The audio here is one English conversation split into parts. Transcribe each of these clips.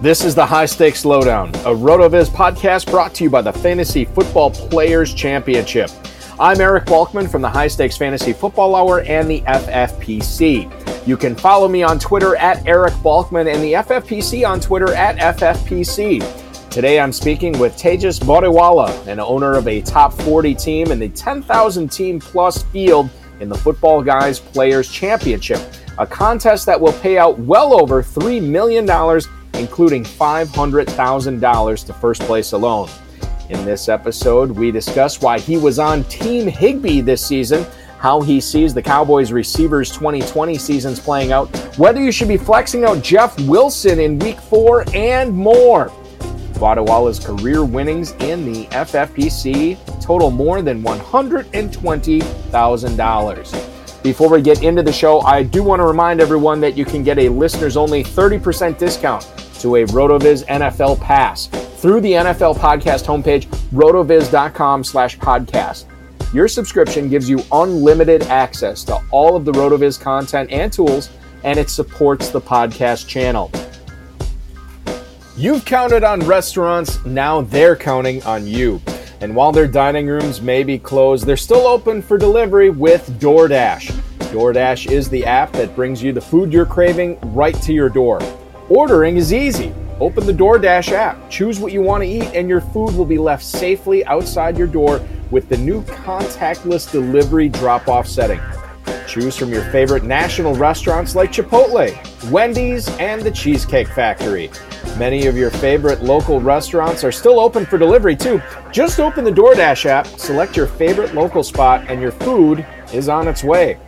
This is the High Stakes Lowdown, a RotoViz podcast brought to you by the Fantasy Football Players Championship. I'm Eric Balkman from the High Stakes Fantasy Football Hour and the FFPC. You can follow me on Twitter at Eric Balkman and the FFPC on Twitter at FFPC. Today I'm speaking with Tejas Bodiwala, an owner of a top 40 team in the 10,000 team plus field in the Football Guys Players Championship, a contest that will pay out well over $3 million including $500,000 to first place alone. In this episode, we discuss why he was on Team Higbee this season, how he sees the Cowboys receivers 2020 seasons playing out, whether you should be flexing out Jeff Wilson in week four, and more. Bodiwala's career winnings in the FFPC total more than $120,000. Before we get into the show, I do want to remind everyone that you can get a listeners only 30% discount to a RotoViz NFL pass through the NFL podcast homepage, rotoviz.com slash podcast. Your subscription gives you unlimited access to all of the RotoViz content and tools, and it supports the podcast channel. You've counted on restaurants, now they're counting on you. And while their dining rooms may be closed, they're still open for delivery with DoorDash. DoorDash is the app that brings you the food you're craving right to your door. Ordering is easy. Open the DoorDash app, choose what you want to eat, and your food will be left safely outside your door with the new contactless delivery drop off setting. Choose from your favorite national restaurants like Chipotle, Wendy's, and the Cheesecake Factory. Many of your favorite local restaurants are still open for delivery too. Just open the DoorDash app, select your favorite local spot, and your food is on its way.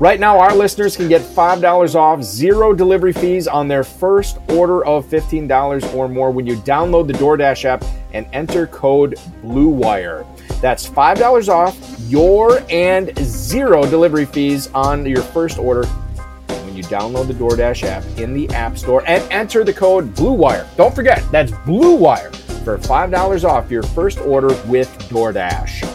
Right now, our listeners can get $5 off, zero delivery fees on their first order of $15 or more when you download the DoorDash app and enter code BLUEWIRE. That's $5 off your and zero delivery fees on your first order when you download the DoorDash app in the App Store and enter the code BLUEWIRE. Don't forget, that's BLUEWIRE for $5 off your first order with DoorDash.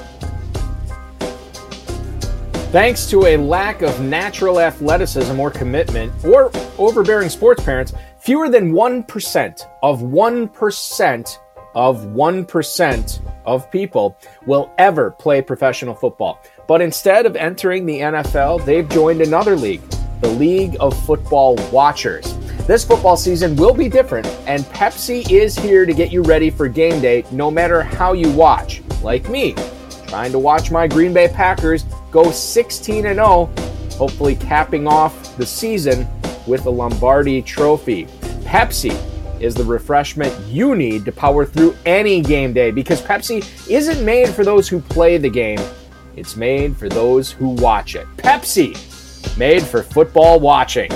Thanks to a lack of natural athleticism or commitment, or overbearing sports parents, fewer than 1% of 1% of 1% of people will ever play professional football. But instead of entering the NFL, they've joined another league, the League of Football Watchers. This football season will be different, and Pepsi is here to get you ready for game day no matter how you watch. Like me, trying to watch my Green Bay Packers go 16 0, hopefully capping off the season with a Lombardi trophy. Pepsi is the refreshment you need to power through any game day because Pepsi isn't made for those who play the game, it's made for those who watch it. Pepsi, made for football watching.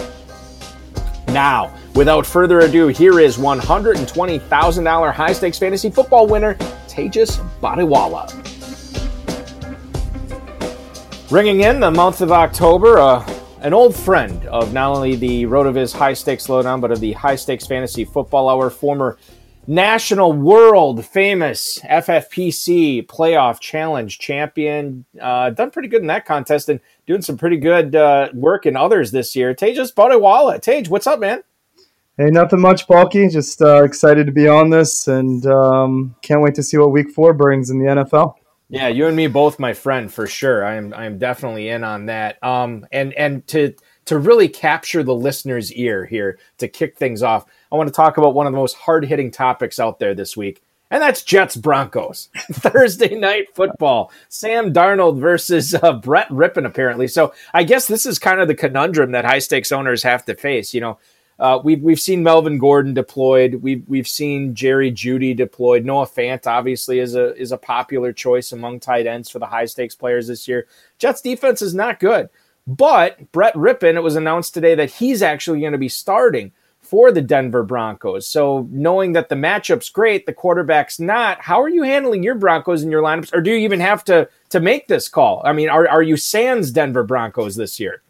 Now, without further ado, here is $120,000 high stakes fantasy football winner, Tejas Badiwala. Ringing in the month of October, uh, an old friend of not only the RotoViz High Stakes Lowdown, but of the High Stakes Fantasy Football Hour, former national world famous FFPC playoff challenge champion. Uh, done pretty good in that contest and doing some pretty good uh, work in others this year. Tejas Badiwala. Tage, what's up, man? Hey, nothing much, Balky. Just uh, excited to be on this and um, can't wait to see what week four brings in the NFL. Yeah, you and me both, my friend, for sure. I am I am definitely in on that. Um, and and to to really capture the listener's ear here to kick things off, I want to talk about one of the most hard hitting topics out there this week, and that's Jets Broncos Thursday night football. Sam Darnold versus uh, Brett Rypien, apparently. So I guess this is kind of the conundrum that high stakes owners have to face. You know, uh, we've we've seen Melvin Gordon deployed. We've we've seen Jerry Jeudy deployed. Noah Fant obviously is a is a popular choice among tight ends for the high stakes players this year. Jets defense is not good, but Brett Rypien. It was announced today that he's actually going to be starting for the Denver Broncos. So knowing that the matchup's great, the quarterback's not. How are you handling your Broncos in your lineups, or do you even have to to make this call? I mean, are are you Sans Denver Broncos this year?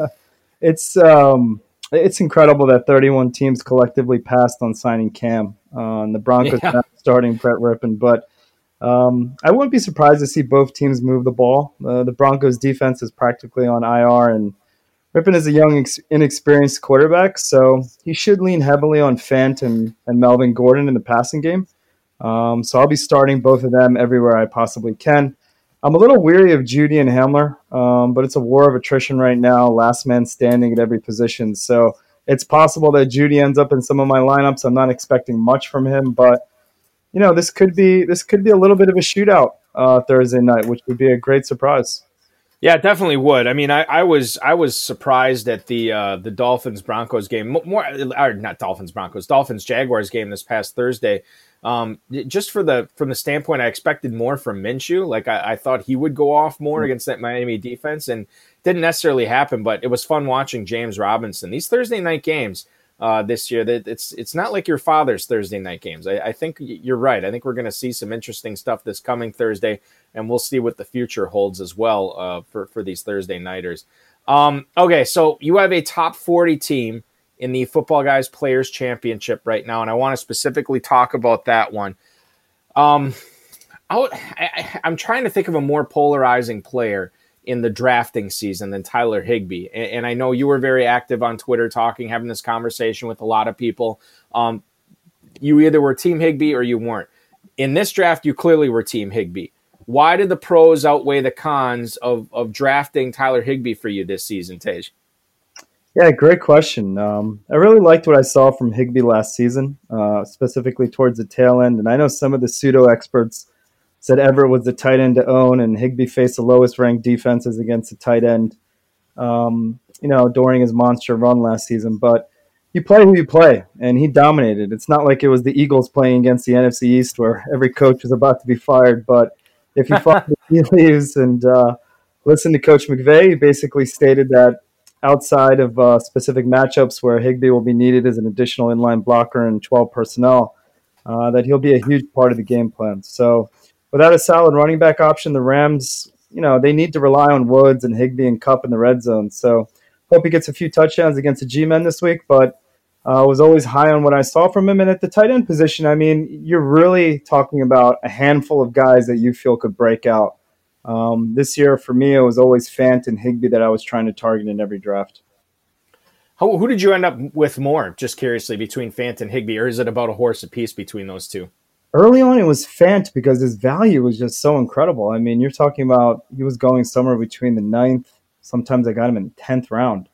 it's um it's incredible that 31 teams collectively passed on signing Cam. Uh, and the Broncos yeah. starting Brett Rypien, but um, I wouldn't be surprised to see both teams move the ball. Uh, the Broncos defense is practically on IR, and Rypien is a young, ex- inexperienced quarterback, so he should lean heavily on Fant and, and Melvin Gordon in the passing game. Um, so I'll be starting both of them everywhere I possibly can. I'm a little weary of Jeudy and Hamler, um, but it's a war of attrition right now. Last man standing at every position. So it's possible that Jeudy ends up in some of my lineups. I'm not expecting much from him, but you know this could be this could be a little bit of a shootout uh, Thursday night, which would be a great surprise. Yeah, definitely would. I mean, I, I was I was surprised at the uh, the Dolphins Broncos game. More, or not Dolphins Broncos, Dolphins Jaguars game this past Thursday. Um, just for the from the standpoint, I expected more from Minshew. Like I, I thought he would go off more mm-hmm. against that Miami defense, and didn't necessarily happen. But it was fun watching James Robinson. These Thursday night games uh, this year, that it's it's not like your father's Thursday night games. I, I think you're right. I think we're going to see some interesting stuff this coming Thursday, and we'll see what the future holds as well uh, for for these Thursday nighters. Um, okay, so you have a top forty team in the Football Guys Players Championship right now, and I want to specifically talk about that one. Um, I, am trying to think of a more polarizing player in the drafting season than Tyler Higbee, and, and, I know you were very active on Twitter, talking, having this conversation with a lot of people. Um, you either were Team Higbee or you weren't. In this draft, you clearly were Team Higbee. Why did the pros outweigh the cons of, of drafting Tyler Higbee for you this season, Tej? Yeah, great question. Um, I really liked what I saw from Higbee last season, uh, specifically towards the tail end. And I know some of the pseudo experts said Everett was the tight end to own, and Higbee faced the lowest ranked defenses against the tight end, um, you know, during his monster run last season. But you play who you play, and he dominated. It's not like it was the Eagles playing against the NFC East where every coach was about to be fired. But if you follow the leaves and uh, listen to Coach McVay, he basically stated that outside of uh, specific matchups where Higbee will be needed as an additional inline blocker and 12 personnel, uh, that he'll be a huge part of the game plan. So, without a solid running back option, the Rams, you know, they need to rely on Woods and Higbee and Kupp in the red zone. So, hope he gets a few touchdowns against the G men this week, but uh, was always high on what I saw from him. And at the tight end position, I mean, you're really talking about a handful of guys that you feel could break out. Um, this year, for me, it was always Fant and Higbee that I was trying to target in every draft. How, who did you end up with more, just curiously, between Fant and Higbee, or is it about a horse apiece between those two? Early on, it was Fant because his value was just so incredible. I mean, you're talking about he was going somewhere between the ninth, sometimes I got him in the 10th round.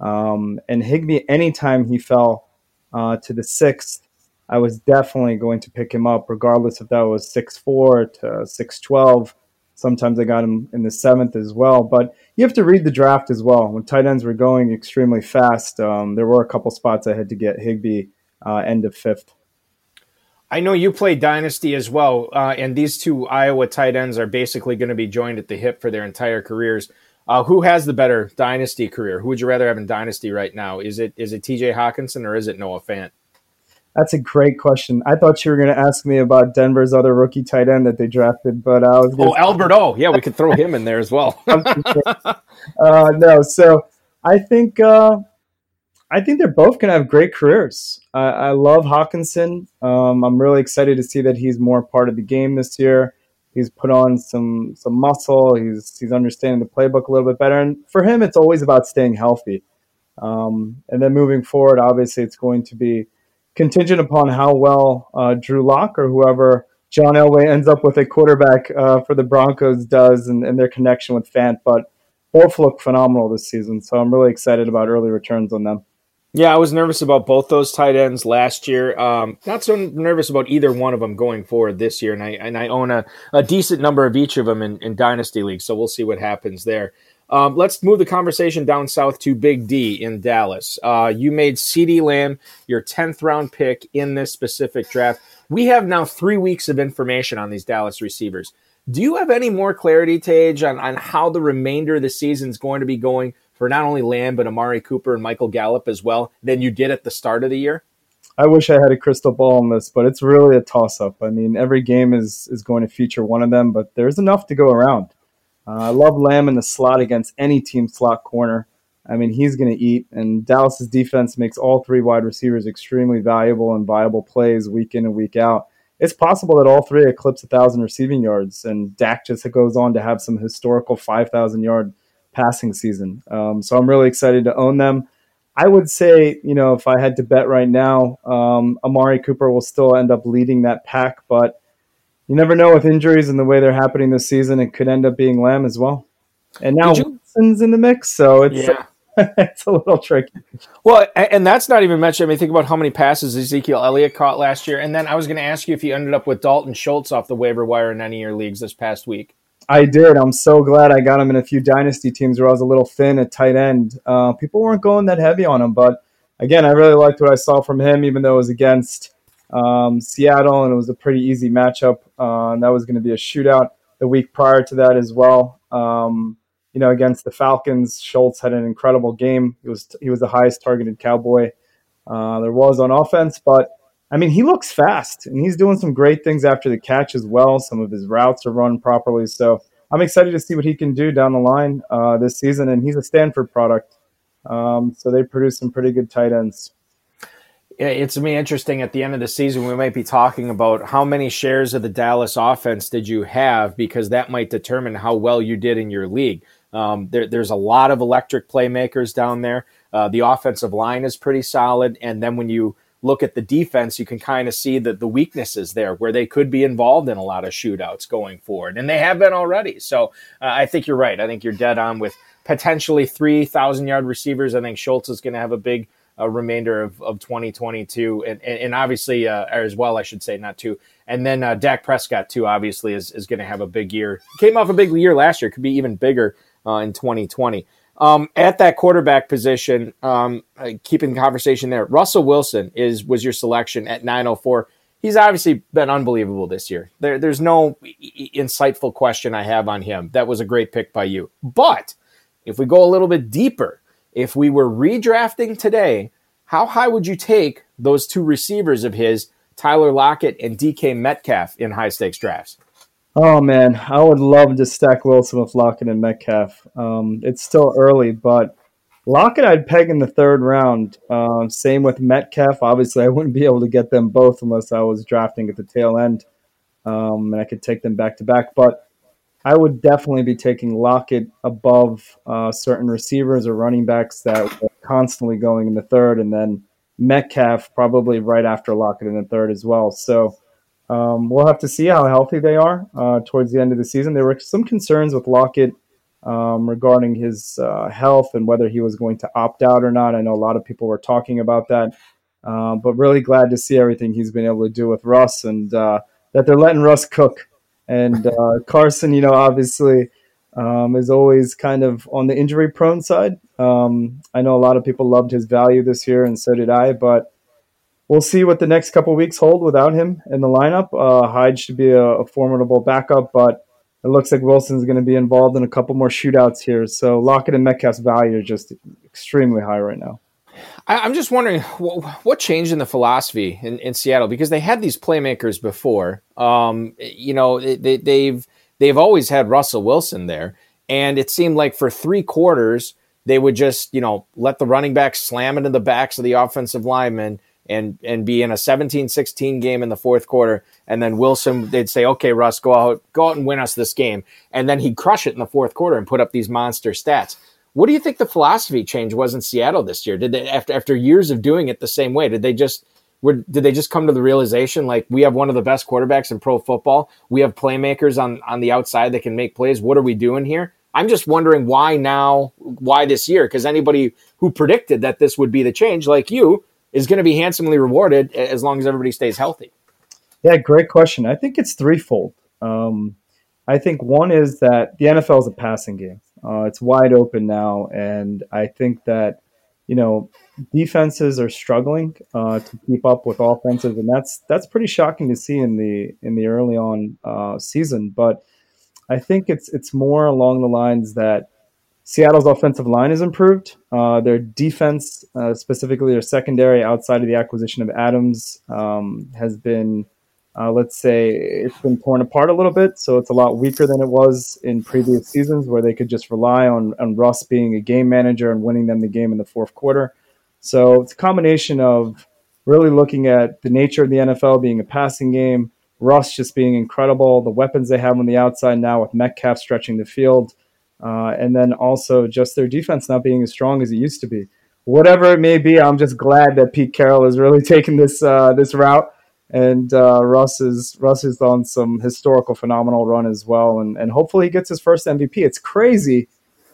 Um, and Higbee, anytime he fell uh, to the sixth, I was definitely going to pick him up, regardless if that was six four to six twelve. Sometimes I got him in the seventh as well. But you have to read the draft as well. When tight ends were going extremely fast, um, there were a couple spots I had to get Higbee uh, end of fifth. I know you play Dynasty as well, uh, and these two Iowa tight ends are basically going to be joined at the hip for their entire careers. Uh, who has the better Dynasty career? Who would you rather have in Dynasty right now? Is it is it T.J. Hockenson or is it Noah Fant? That's a great question. I thought you were going to ask me about Denver's other rookie tight end that they drafted, but I was. Oh, Albert O. Yeah, we could throw him in there as well. uh, no, so I think uh, I think they're both going to have great careers. Uh, I love Hockenson. Um, I'm really excited to see that he's more part of the game this year. He's put on some some muscle. He's he's understanding the playbook a little bit better, and for him, it's always about staying healthy. Um, and then moving forward, obviously, it's going to be contingent upon how well uh, Drew Lock or whoever John Elway ends up with a quarterback uh, for the Broncos does and, and, their connection with Fant. But both look phenomenal this season, so I'm really excited about early returns on them. Yeah, I was nervous about both those tight ends last year. Um, not so nervous about either one of them going forward this year, and I and I own a, a decent number of each of them in, in dynasty leagues, so we'll see what happens there. Um, let's move the conversation down south to Big D in Dallas. Uh, you made CeeDee Lamb your 10th round pick in this specific draft. We have now three weeks of information on these Dallas receivers. Do you have any more clarity, Tage, on, on how the remainder of the season is going to be going for not only Lamb, but Amari Cooper and Michael Gallup as well than you did at the start of the year? I wish I had a crystal ball on this, but it's really a toss up. I mean, every game is, is going to feature one of them, but there's enough to go around. Uh, I love Lamb in the slot against any team slot corner. I mean, he's going to eat, and Dallas's defense makes all three wide receivers extremely valuable and viable plays week in and week out. It's possible that all three eclipse 1,000 receiving yards, and Dak just goes on to have some historical 5,000 yard passing season. Um, so I'm really excited to own them. I would say, you know, if I had to bet right now, um, Amari Cooper will still end up leading that pack, but you never know with injuries and the way they're happening this season, it could end up being Lamb as well. And now Wilson's in the mix, so it's yeah. it's a little tricky. Well, and that's not even mentioned. I mean, think about how many passes Ezekiel Elliott caught last year. And then I was going to ask you if you ended up with Dalton Schultz off the waiver wire in any of your leagues this past week. I did. I'm so glad I got him in a few dynasty teams where I was a little thin at tight end. Uh, people weren't going that heavy on him, but again, I really liked what I saw from him, even though it was against um, Seattle, and it was a pretty easy matchup. Uh, that was going to be a shootout the week prior to that as well. Um, you know, against the Falcons, Schultz had an incredible game. He was he was the highest targeted Cowboy uh, there was on offense, but I mean, he looks fast, and he's doing some great things after the catch as well. Some of his routes are run properly, so I'm excited to see what he can do down the line uh, this season. And he's a Stanford product, um, so they produce some pretty good tight ends it's to me interesting at the end of the season we might be talking about how many shares of the dallas offense did you have because that might determine how well you did in your league. Um, there, there's a lot of electric playmakers down there. Uh, the offensive line is pretty solid and then when you look at the defense you can kind of see the, the weaknesses there where they could be involved in a lot of shootouts going forward and they have been already. So uh, i think you're right. I think you're dead on with potentially 3000 yard receivers. I think schultz is going to have a big uh, remainder of, of 2022, and, and, obviously uh, as well, I should say, not two. And then uh, Dak Prescott too, obviously, is, is going to have a big year. Came off a big year last year, could be even bigger uh, in 2020. Um, at that quarterback position, um, uh, keeping the conversation there, Russell Wilson is was your selection at 904. He's obviously been unbelievable this year. There, there's no insightful question I have on him. That was a great pick by you. But if we go a little bit deeper, if we were redrafting today, how high would you take those two receivers of his, Tyler Lockett and DK Metcalf, in high stakes drafts? Oh man, I would love to stack Wilson with Lockett and Metcalf. Um, it's still early, but Lockett I'd peg in the third round. Uh, same with Metcalf. Obviously, I wouldn't be able to get them both unless I was drafting at the tail end, um, and I could take them back to back. But I would definitely be taking Lockett above uh, certain receivers or running backs that are constantly going in the third, and then Metcalf probably right after Lockett in the third as well. So um, we'll have to see how healthy they are uh, towards the end of the season. There were some concerns with Lockett um, regarding his uh, health and whether he was going to opt out or not. I know a lot of people were talking about that, uh, but really glad to see everything he's been able to do with Russ and uh, that they're letting Russ cook. And uh, Carson, you know, obviously um, is always kind of on the injury prone side. Um, I know a lot of people loved his value this year, and so did I, but we'll see what the next couple weeks hold without him in the lineup. Uh, Hyde should be a, a formidable backup, but it looks like Wilson's going to be involved in a couple more shootouts here. So Lockett and Metcalf's value are just extremely high right now. I'm just wondering what changed in the philosophy in, in Seattle? Because they had these playmakers before. Um, you know, they, they've they've always had Russell Wilson there, and it seemed like for three quarters they would just you know let the running back slam it in the backs of the offensive linemen and and be in a 17-16 game in the fourth quarter. And then Wilson they'd say okay Russ go out go out and win us this game. And then he'd crush it in the fourth quarter and put up these monster stats what do you think the philosophy change was in Seattle this year did they after after years of doing it the same way did they just were, did they just come to the realization like we have one of the best quarterbacks in pro football we have playmakers on on the outside that can make plays what are we doing here I'm just wondering why now, why this year? Because anybody who predicted that this would be the change, like you, is going to be handsomely rewarded as long as everybody stays healthy? Yeah, great question. I think it's threefold. Um, I think one is that the NFL is a passing game. Uh, it's wide open now, and I think that you know defenses are struggling uh, to keep up with offenses, and that's that's pretty shocking to see in the in the early on uh, season. But I think it's it's more along the lines that Seattle's offensive line has improved. Uh, their defense, uh, specifically their secondary, outside of the acquisition of Adams, um, has been, uh, let's say, it's been torn apart a little bit. So it's a lot weaker than it was in previous seasons, where they could just rely on, on Russ being a game manager and winning them the game in the fourth quarter. So it's a combination of really looking at the nature of the NFL being a passing game, Russ just being incredible, the weapons they have on the outside now with Metcalf stretching the field. Uh, and then also just their defense not being as strong as it used to be. Whatever it may be, I'm just glad that Pete Carroll is really taking this uh, this route, and uh, Russ is Russ is on some historical phenomenal run as well, and and hopefully he gets his first MVP. It's crazy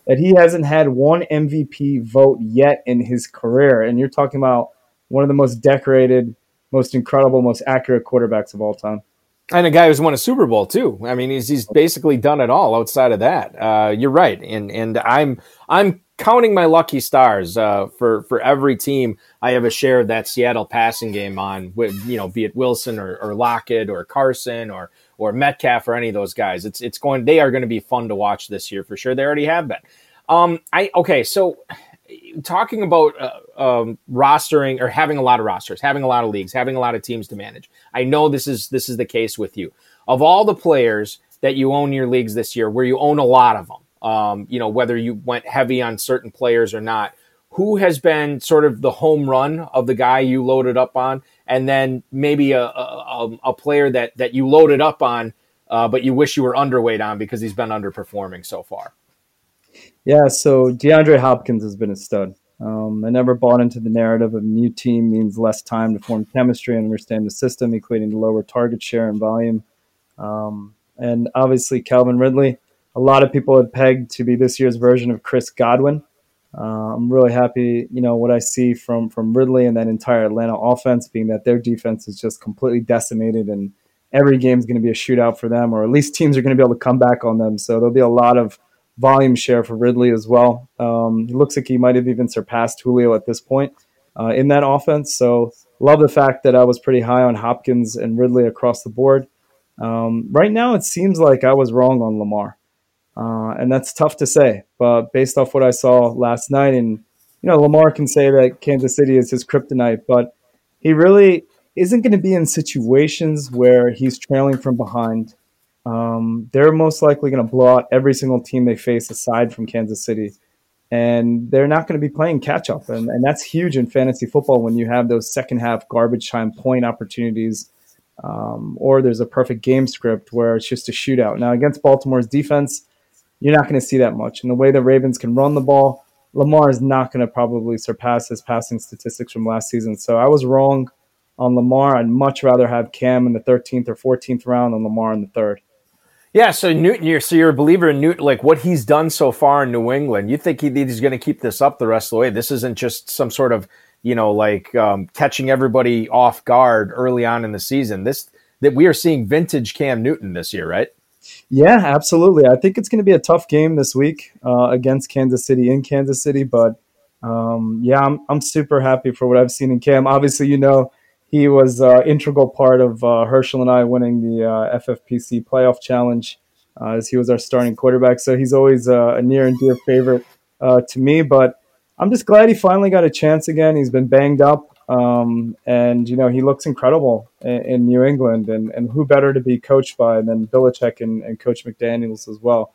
that he hasn't had one MVP vote yet in his career, and you're talking about one of the most decorated, most incredible, most accurate quarterbacks of all time. And a guy who's won a Super Bowl too. I mean, he's he's basically done it all outside of that. Uh, you're right, and and I'm I'm counting my lucky stars uh, for for every team I have a share of that Seattle passing game on. With you know, be it Wilson or, or Lockett or Carson or or Metcalf or any of those guys. It's it's going. They are going to be fun to watch this year for sure. They already have been. Um, I okay, so talking about uh, um, rostering or having a lot of rosters, having a lot of leagues, having a lot of teams to manage. I know this is this is the case with you. Of all the players that you own your leagues this year, where you own a lot of them, um, you know whether you went heavy on certain players or not. Who has been sort of the home run of the guy you loaded up on, and then maybe a a, a player that that you loaded up on, uh, but you wish you were underweight on because he's been underperforming so far. Yeah, so DeAndre Hopkins has been a stud. Um, I never bought into the narrative of a new team means less time to form chemistry and understand the system, equating to lower target share and volume. Um, and obviously, Calvin Ridley, a lot of people had pegged to be this year's version of Chris Godwin. Uh, I'm really happy, you know, what I see from from Ridley and that entire Atlanta offense, being that their defense is just completely decimated, and every game is going to be a shootout for them, or at least teams are going to be able to come back on them. So there'll be a lot of volume share for Ridley as well. Um, it looks like he might have even surpassed Julio at this point uh, in that offense. So love the fact that I was pretty high on Hopkins and Ridley across the board. Um, right now, it seems like I was wrong on Lamar, uh, and that's tough to say. But based off what I saw last night, and you know, Lamar can say that Kansas City is his kryptonite, but he really isn't going to be in situations where he's trailing from behind um, they're most likely going to blow out every single team they face aside from Kansas City. And they're not going to be playing catch up. And, and that's huge in fantasy football when you have those second half garbage time point opportunities um, or there's a perfect game script where it's just a shootout. Now against Baltimore's defense, you're not going to see that much. And the way the Ravens can run the ball, Lamar is not going to probably surpass his passing statistics from last season. So I was wrong on Lamar. I'd much rather have Cam in the 13th or 14th round than Lamar in the third. Yeah, so Newton, you're so you're a believer in Newton, like what he's done so far in New England. You think he, he's going to keep this up the rest of the way? This isn't just some sort of you know like um, catching everybody off guard early on in the season. This that we are seeing vintage Cam Newton this year, right? Yeah, absolutely. I think it's going to be a tough game this week uh, against Kansas City in Kansas City, but um, yeah, I'm I'm super happy for what I've seen in Cam. Obviously, you know he was uh, integral part of uh, Herschel and I winning the uh, FFPC playoff challenge uh, as he was our starting quarterback. So he's always uh, a near and dear favorite to me. But I'm just glad he finally got a chance again. He's been banged up, um, and you know he looks incredible in, in, New England. And, and who better to be coached by than Belichick and, and Coach McDaniels as well.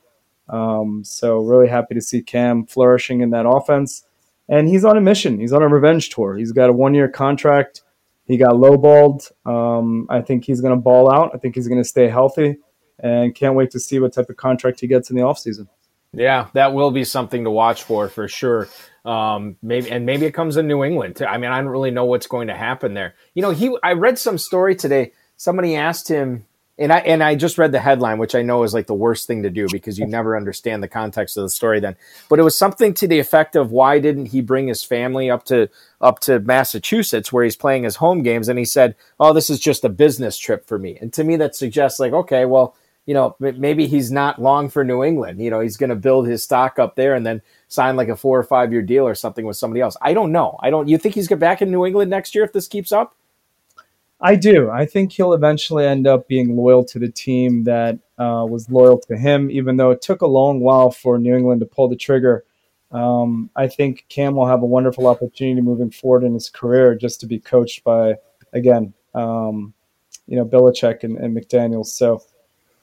Um, so really happy to see Cam flourishing in that offense. And he's on a mission. He's on a revenge tour. He's got a one-year contract he got lowballed. Um, I think he's going to ball out. I think he's going to stay healthy, and can't wait to see what type of contract he gets in the offseason. Yeah, that will be something to watch for for sure. Um, maybe and maybe it comes in New England. Too. I mean, I don't really know what's going to happen there. You know, he. I read some story today. Somebody asked him and I and I just read the headline, which I know is like the worst thing to do because you never understand the context of the story then. But it was something to the effect of why didn't he bring his family up to up to Massachusetts where he's playing his home games? And he said, "Oh, this is just a business trip for me." And to me, that suggests like, okay, well, you know, maybe he's not long for New England. You know, he's going to build his stock up there and then sign like a four or five year deal or something with somebody else. I don't know. I don't. You think he's get back in New England next year if this keeps up? I do. I think he'll eventually end up being loyal to the team that uh, was loyal to him, even though it took a long while for New England to pull the trigger. Um, I think Cam will have a wonderful opportunity moving forward in his career just to be coached by, again, um, you know, Belichick and, and McDaniels. So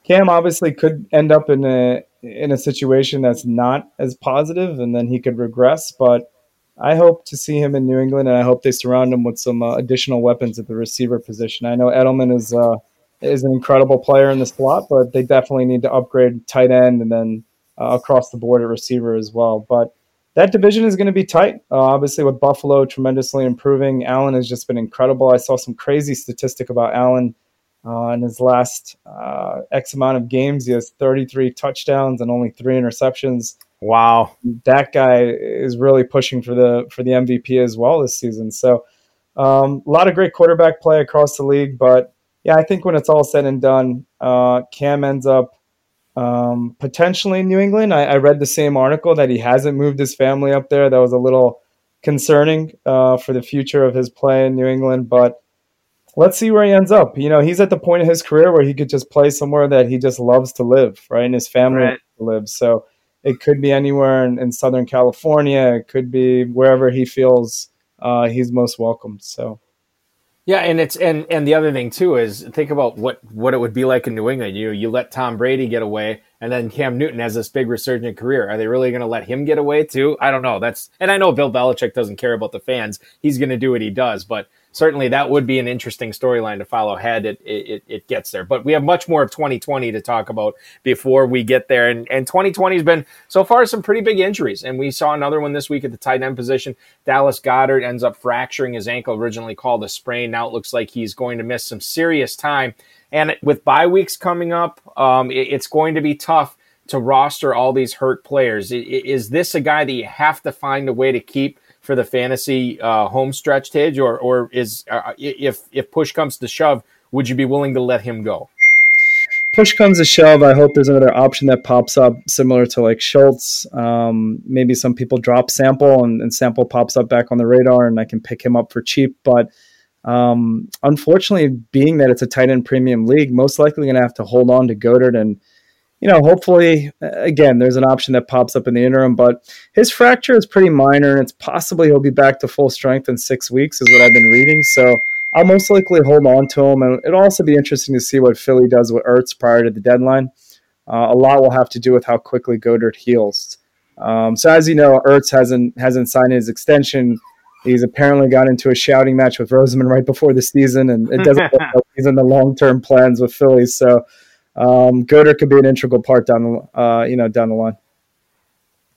Cam obviously could end up in a in a situation that's not as positive, and then he could regress. But I hope to see him in New England, and I hope they surround him with some uh, additional weapons at the receiver position. I know Edelman is uh, is an incredible player in the slot, but they definitely need to upgrade tight end and then uh, across the board at receiver as well. But that division is going to be tight. Uh, obviously, with Buffalo tremendously improving, Allen has just been incredible. I saw some crazy statistic about Allen. Uh, in his last uh, X amount of games, he has 33 touchdowns and only three interceptions. Wow, that guy is really pushing for the for the MVP as well this season. So um, a lot of great quarterback play across the league, but yeah, I think when it's all said and done, uh, Cam ends up um, potentially in New England. I, I, read the same article that he hasn't moved his family up there. That was a little concerning uh, for the future of his play in New England, but let's see where he ends up. You know, he's at the point of his career where he could just play somewhere that he just loves to live, right? And his family right. lives. So it could be anywhere in, in Southern California. It could be wherever he feels uh, he's most welcome. So. Yeah, and it's and and the other thing too is think about what what it would be like in New England. You you let Tom Brady get away, and then Cam Newton has this big resurgent career. Are they really going to let him get away too? I don't know. That's and I know Bill Belichick doesn't care about the fans. He's going to do what he does, but certainly that would be an interesting storyline to follow ahead. It, it, it gets there, but we have much more of 2020 to talk about before we get there. And, and 2020 has been so far some pretty big injuries. And we saw another one this week at the tight end position. Dallas Goedert ends up fracturing his ankle, originally called a sprain. Now it looks like he's going to miss some serious time. And with bye weeks coming up, um, it, it's going to be tough to roster all these hurt players. Is this a guy that you have to find a way to keep for the fantasy uh, home stretch, Tage, or or is uh, if if push comes to shove, would you be willing to let him go? Push comes to shove. I hope there's another option that pops up similar to like Schultz. Um, maybe some people drop sample and, and, sample pops up back on the radar, and I can pick him up for cheap. But um, unfortunately, being that it's a tight end premium league, most likely going to have to hold on to Goedert and you know, hopefully, again, there's an option that pops up in the interim, but his fracture is pretty minor, and it's possibly he'll be back to full strength in six weeks, is what I've been reading. So I'll most likely hold on to him, and it'll also be interesting to see what Philly does with Ertz prior to the deadline. Uh, a lot will have to do with how quickly Goedert heals. Um, so as you know, Ertz hasn't hasn't signed his extension. He's apparently got into a shouting match with Roseman right before the season, and it doesn't look like he's in the long term plans with Philly. So um, Goedert could be an integral part down the uh, you know down the line.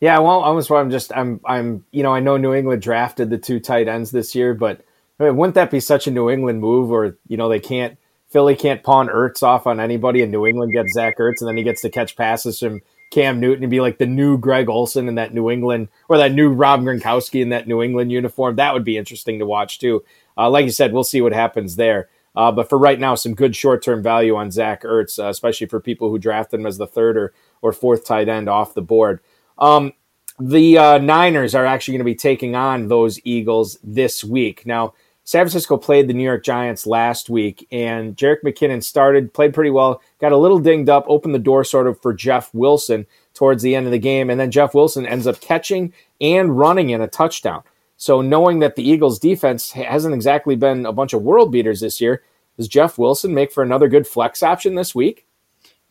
Yeah, well, I'm just I'm I'm you know I know New England drafted the two tight ends this year, but I mean, wouldn't that be such a New England move? Or you know they can't Philly can't pawn Ertz off on anybody, and New England gets Zach Ertz, and then he gets to catch passes from Cam Newton and be like the new Greg Olsen in that New England or that new Rob Gronkowski in that New England uniform. That would be interesting to watch too. Uh, like you said, we'll see what happens there. Uh, but for right now, some good short term value on Zach Ertz, uh, especially for people who drafted him as the third or, or fourth tight end off the board. Um, the uh, Niners are actually going to be taking on those Eagles this week. Now, San Francisco played the New York Giants last week, and Jerick McKinnon started, played pretty well, got a little dinged up, opened the door sort of for Jeff Wilson towards the end of the game, and then Jeff Wilson ends up catching and running in a touchdown. So, knowing that the Eagles' defense hasn't exactly been a bunch of world beaters this year, does Jeff Wilson make for another good flex option this week?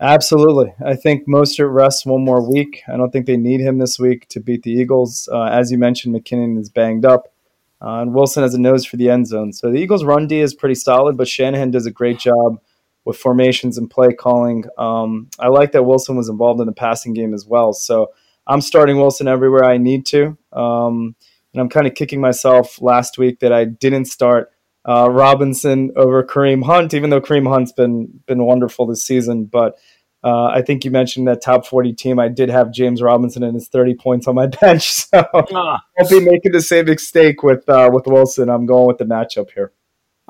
Absolutely. I think Mostert rests one more week. I don't think they need him this week to beat the Eagles. Uh, as you mentioned, McKinnon is banged up, uh, and Wilson has a nose for the end zone. So the Eagles' run D is pretty solid, but Shanahan does a great job with formations and play calling. Um, I like that Wilson was involved in the passing game as well. So I'm starting Wilson everywhere I need to. Um, and I'm kind of kicking myself last week that I didn't start uh, Robinson over Kareem Hunt, even though Kareem Hunt's been been wonderful this season. But uh, I think you mentioned that top 40 team. I did have James Robinson and his 30 points on my bench, so ah. I'll be making the same mistake with uh, with Wilson. I'm going with the matchup here.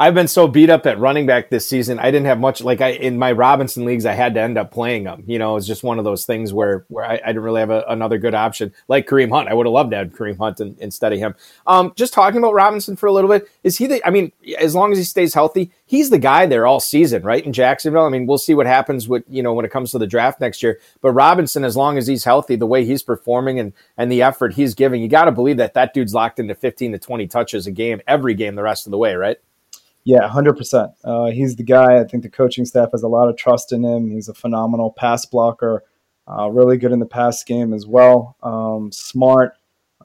I've been so beat up at running back this season. I didn't have much like I in my Robinson leagues. I had to end up playing him. You know, it's just one of those things where where I, I didn't really have a, another good option like Kareem Hunt. I would have loved to have Kareem Hunt in, instead of him. Um, just talking about Robinson for a little bit. Is he the? I mean, as long as he stays healthy, he's the guy there all season, right? In Jacksonville. I mean, we'll see what happens with you know when it comes to the draft next year. But Robinson, as long as he's healthy, the way he's performing and and the effort he's giving, you got to believe that that dude's locked into 15 to 20 touches a game every game the rest of the way, right? Yeah, hundred uh, percent. He's the guy. I think the coaching staff has a lot of trust in him. He's a phenomenal pass blocker, uh, really good in the pass game as well. Um, smart,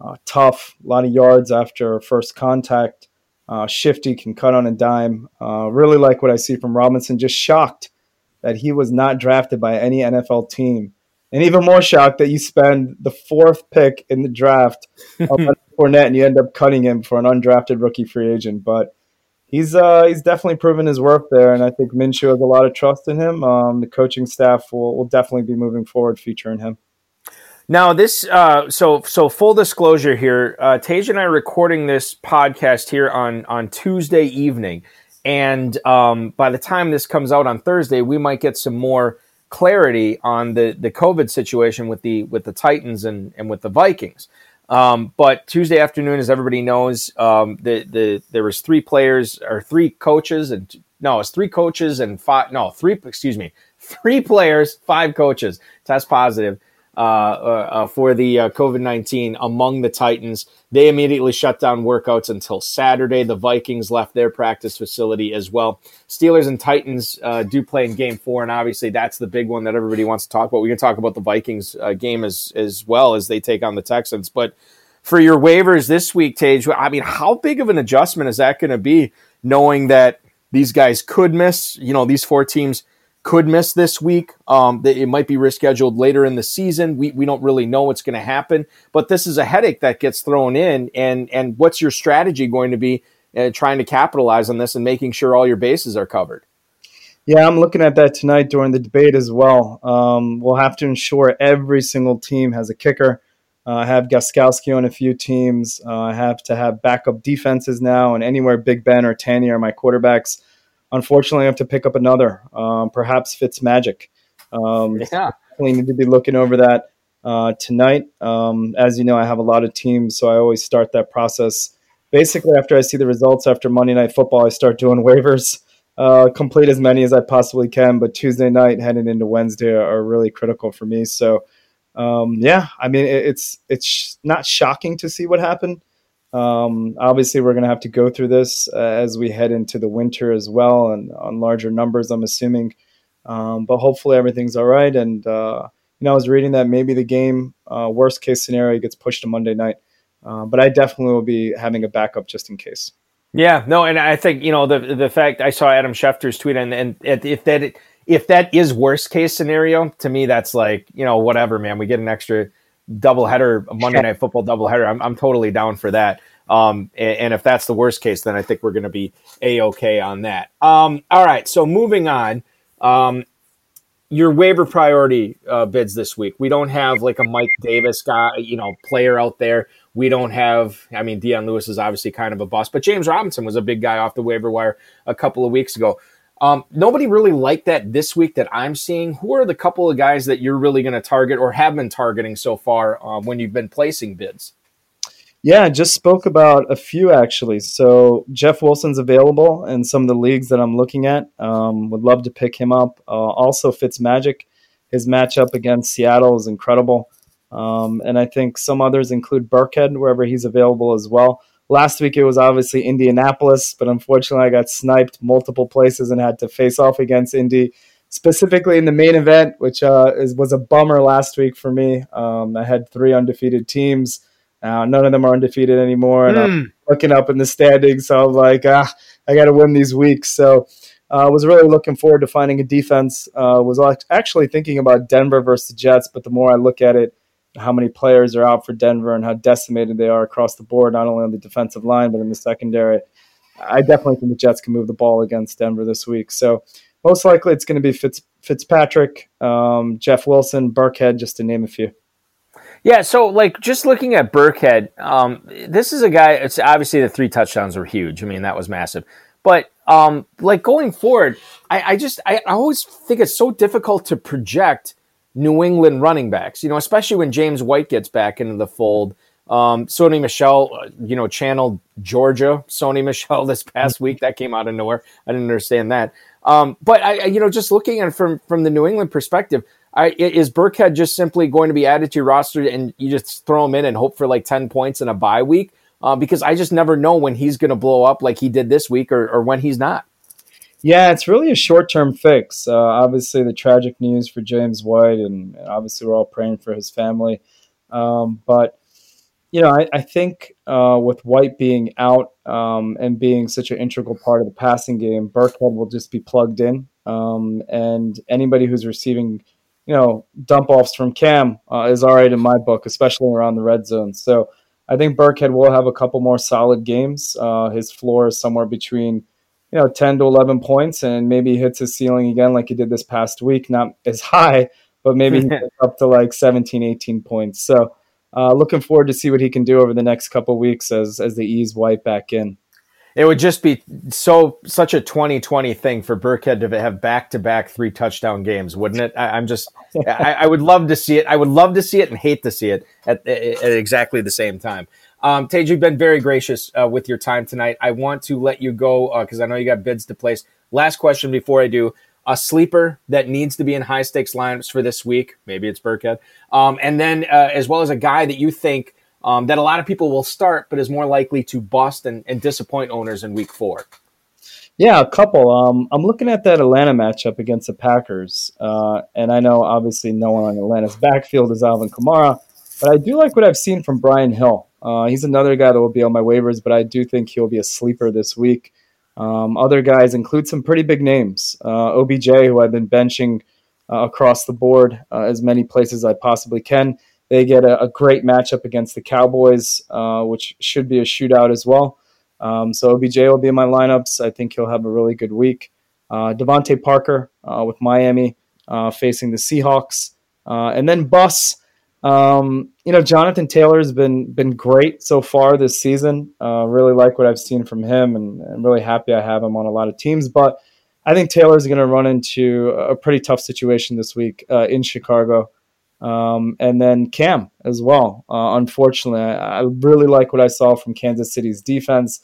uh, tough, a lot of yards after first contact. Uh, shifty, can cut on a dime. Uh, really like what I see from Robinson. Just shocked that he was not drafted by any NFL team, and even more shocked that you spend the fourth pick in the draft on Fournette and you end up cutting him for an undrafted rookie free agent. But he's uh, he's definitely proven his worth there, and I think Minshew has a lot of trust in him. Um, the coaching staff will, will definitely be moving forward featuring him. Now, this uh, so so full disclosure here, uh, and I are recording this podcast here on on Tuesday evening, and um, by the time this comes out on Thursday, we might get some more clarity on the the COVID situation with the with the Titans and and with the Vikings. Um, but Tuesday afternoon, as everybody knows, um, the the there was three players or three coaches and no, it's three coaches and five no three excuse me three players, five coaches. Test positive for the uh, COVID 19 among the Titans. They immediately shut down workouts until Saturday. The Vikings left their practice facility as well. Steelers and Titans uh, do play in game four, and obviously that's the big one that everybody wants to talk about. We can talk about the Vikings uh, game as, as well as they take on the Texans. But for your waivers this week, Tage, I mean, how big of an adjustment is that going to be knowing that these guys could miss? You know, these four teams could miss this week. Um, it might be rescheduled later in the season. We, we don't really know what's going to happen, but this is a headache that gets thrown in. And, and what's your strategy going to be uh, trying to capitalize on this and making sure all your bases are covered? Yeah, I'm looking at that tonight during the debate as well. Um, we'll have to ensure every single team has a kicker. Uh, I have Gostkowski on a few teams. Uh, I have to have backup defenses now, and anywhere Big Ben or Tanny are my quarterbacks unfortunately, I have to pick up another, um, perhaps Fitz Magic. Um, yeah. definitely need to be looking over that uh, tonight. Um, as you know, I have a lot of teams, so I always start that process. Basically, after I see the results after Monday Night Football, I start doing waivers, uh, complete as many as I possibly can. But Tuesday night, heading into Wednesday, are really critical for me. So, um, yeah, I mean, it, it's it's not shocking to see what happened. Um, obviously, we're going to have to go through this uh, as we head into the winter as well, and on larger numbers, I'm assuming. Um, but hopefully, everything's all right. And uh, you know, I was reading that maybe the game, uh, worst case scenario, gets pushed to Monday night. Uh, but I definitely will be having a backup just in case. Yeah, no, and I think you know the the fact I saw Adam Schefter's tweet, and, and if that if that is worst case scenario, to me that's like you know whatever, man. We get an extra doubleheader, Monday Night Football doubleheader. I'm I'm totally down for that. Um, and, and, if that's the worst case, then I think we're going to be a okay on that. Um, all right, so moving on. Um, your waiver priority uh, bids this week. We don't have like a Mike Davis guy, you know, player out there. We don't have. I mean, Dion Lewis is obviously kind of a bust, but James Robinson was a big guy off the waiver wire a couple of weeks ago. Um, nobody really liked that this week that I'm seeing. Who are the couple of guys that you're really going to target or have been targeting so far um, when you've been placing bids? Yeah, just spoke about a few actually. So Jeff Wilson's available in some of the leagues that I'm looking at. Um, would love to pick him up. Uh, also, Fitzmagic, his matchup against Seattle is incredible. Um, and I think some others include Burkhead wherever he's available as well. Last week it was obviously Indianapolis, but unfortunately I got sniped multiple places and had to face off against Indy, specifically in the main event, which uh, is, was a bummer last week for me. Um, I had three undefeated teams. Uh, none of them are undefeated anymore. And mm. I'm hmm. looking up in the standings, so I'm like, ah, I got to win these weeks. So I uh, was really looking forward to finding a defense. Uh, was actually thinking about Denver versus the Jets, but the more I look at it, how many players are out for Denver and how decimated they are across the board, not only on the defensive line but in the secondary, I definitely think the Jets can move the ball against Denver this week. So most likely it's going to be Fitz, Fitzpatrick, um, Jeff Wilson, Burkhead, just to name a few. Yeah, so like just looking at Burkhead, um, this is a guy. It's obviously the three touchdowns were huge. I mean, that was massive. But um, like going forward, I, I just I, I always think it's so difficult to project New England running backs. You know, especially when James White gets back into the fold. Um, Sony Michel, uh, you know, channeled Georgia Sony Michel this past week. That came out of nowhere. I didn't understand that. Um, but I, you know, just looking at it from from the New England perspective, I, is Burkhead just simply going to be added to your roster and you just throw him in and hope for like 10 points in a bye week? Uh, because I just never know when he's going to blow up like he did this week or, or when he's not. Yeah, it's really a short term fix. Uh, obviously, the tragic news for James White, and obviously, we're all praying for his family. Um, but, you know, I, I think uh, with White being out um, and being such an integral part of the passing game, Burkhead will just be plugged in. Um, and anybody who's receiving you know, dump offs from Cam uh, is all right in my book, especially around the red zone. So I think Burkhead will have a couple more solid games. Uh, his floor is somewhere between, you know, 10 to 11 points and maybe hits his ceiling again like he did this past week. Not as high, but maybe up to like 17, 18 points. So uh, looking forward to see what he can do over the next couple weeks as, as they ease White back in. It would just be so such a 2020 thing for Burkhead to have back to back three touchdown games, wouldn't it? I, am just, I, I, would love to see it. I would love to see it and hate to see it at, at exactly the same time. Um, you've been very gracious uh, with your time tonight. I want to let you go because uh, I know you got bids to place. Last question before I do. A sleeper that needs to be in high stakes lineups for this week. Maybe it's Burkhead. Um, and then, uh, as well as a guy that you think um, that a lot of people will start, but is more likely to bust and, and disappoint owners in week four? Yeah, a couple. Um, I'm looking at that Atlanta matchup against the Packers, uh, and I know obviously no one on Atlanta's backfield is Alvin Kamara, but I do like what I've seen from Brian Hill. Uh, he's another guy that will be on my waivers, but I do think he'll be a sleeper this week. Um, other guys include some pretty big names. Uh, OBJ, who I've been benching uh, across the board uh, as many places I possibly can. They get a, a great matchup against the Cowboys, uh, which should be a shootout as well. Um, so OBJ will be in my lineups. I think he'll have a really good week. Uh, Parker uh, with Miami facing the Seahawks, and then Bus. Um, you know, Jonathan Taylor has been been great so far this season. Uh, really like what I've seen from him, and I'm really happy I have him on a lot of teams. But I think Taylor's going to run into a pretty tough situation this week uh, in Chicago. Um, and then Cam as well. Uh, unfortunately, I, I, really like what I saw from Kansas City's defense.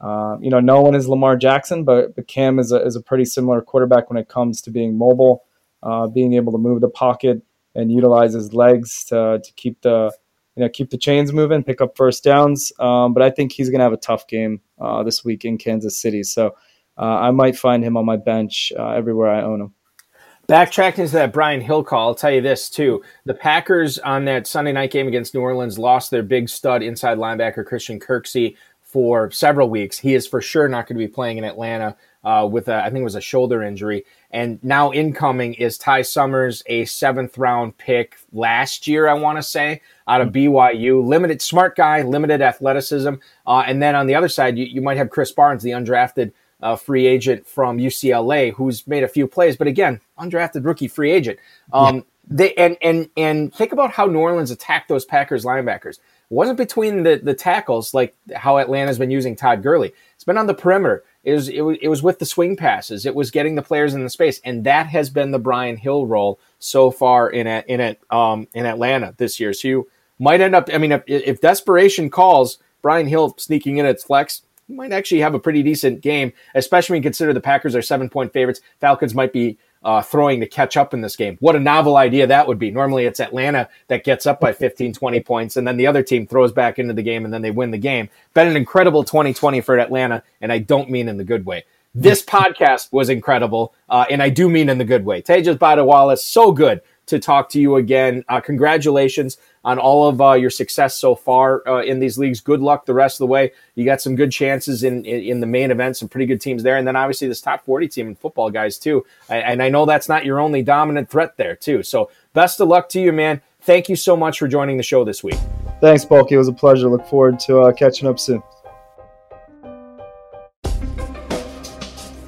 Uh, you know, no one is Lamar Jackson, but, but Cam is a, is a pretty similar quarterback when it comes to being mobile, uh, being able to move the pocket and utilize his legs to, to keep the you know keep the chains moving, pick up first downs. Um, but I think he's going to have a tough game uh, this week in Kansas City, so uh, I might find him on my bench uh, everywhere I own him. Backtracking to that Brian Hill call, I'll tell you this too. The Packers on that Sunday night game against New Orleans lost their big stud inside linebacker Christian Kirksey for several weeks. He is for sure not going to be playing in Atlanta uh, with a, I think it was a shoulder injury. And now incoming is Ty Summers, a seventh round pick last year, I want to say, out of BYU. Limited, smart guy, limited athleticism. Uh, and then on the other side, you, you might have Krys Barnes, the undrafted uh, free agent from UCLA, who's made a few plays, but again, undrafted rookie free agent. Um, yeah. They and and and think about how New Orleans attacked those Packers linebackers. Wasn't between the the tackles like how Atlanta's been using Todd Gurley. It's been on the perimeter. It was, it was it was with the swing passes. It was getting the players in the space, and that has been the Brian Hill role so far in a, in a, um in Atlanta this year. So you might end up. I mean, if, if desperation calls, Brian Hill sneaking in at flex might actually have a pretty decent game, especially when you consider the Packers are seven point favorites. Falcons might be uh, throwing to catch up in this game. What a novel idea that would be. Normally it's Atlanta that gets up by 15, 20 points, and then the other team throws back into the game and then they win the game. Been an incredible 2020 for Atlanta, and I don't mean in the good way. This podcast was incredible, uh, and I do mean in the good way. Tejas Bada Wallace, so good to talk to you again. Uh, congratulations on all of uh, your success so far uh, in these leagues. Good luck the rest of the way. You got some good chances in, in, in the main event, some pretty good teams there, and then obviously this top forty team in football, guys too. And I know that's not your only dominant threat there too. So best of luck to you, man. Thank you so much for joining the show this week. Thanks, Bulky. It was a pleasure. Look forward to uh, catching up soon.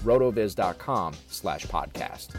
rotoviz.com slash podcast.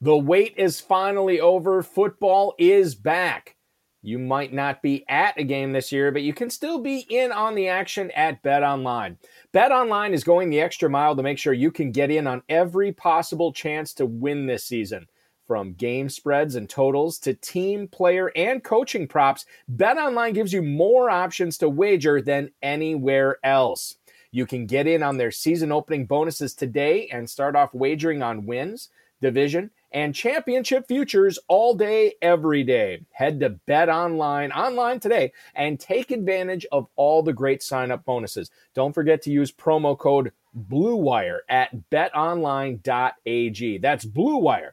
The wait is finally over. Football is back. You might not be at a game this year, but you can still be in on the action at Bet Online. Bet Online is going the extra mile to make sure you can get in on every possible chance to win this season. From game spreads and totals to team, player, and coaching props, BetOnline gives you more options to wager than anywhere else. You can get in on their season opening bonuses today and start off wagering on wins, division, and championship futures all day, every day. Head to BetOnline online today and take advantage of all the great sign up bonuses. Don't forget to use promo code BLUEWIRE at betonline.ag. That's BLUEWIRE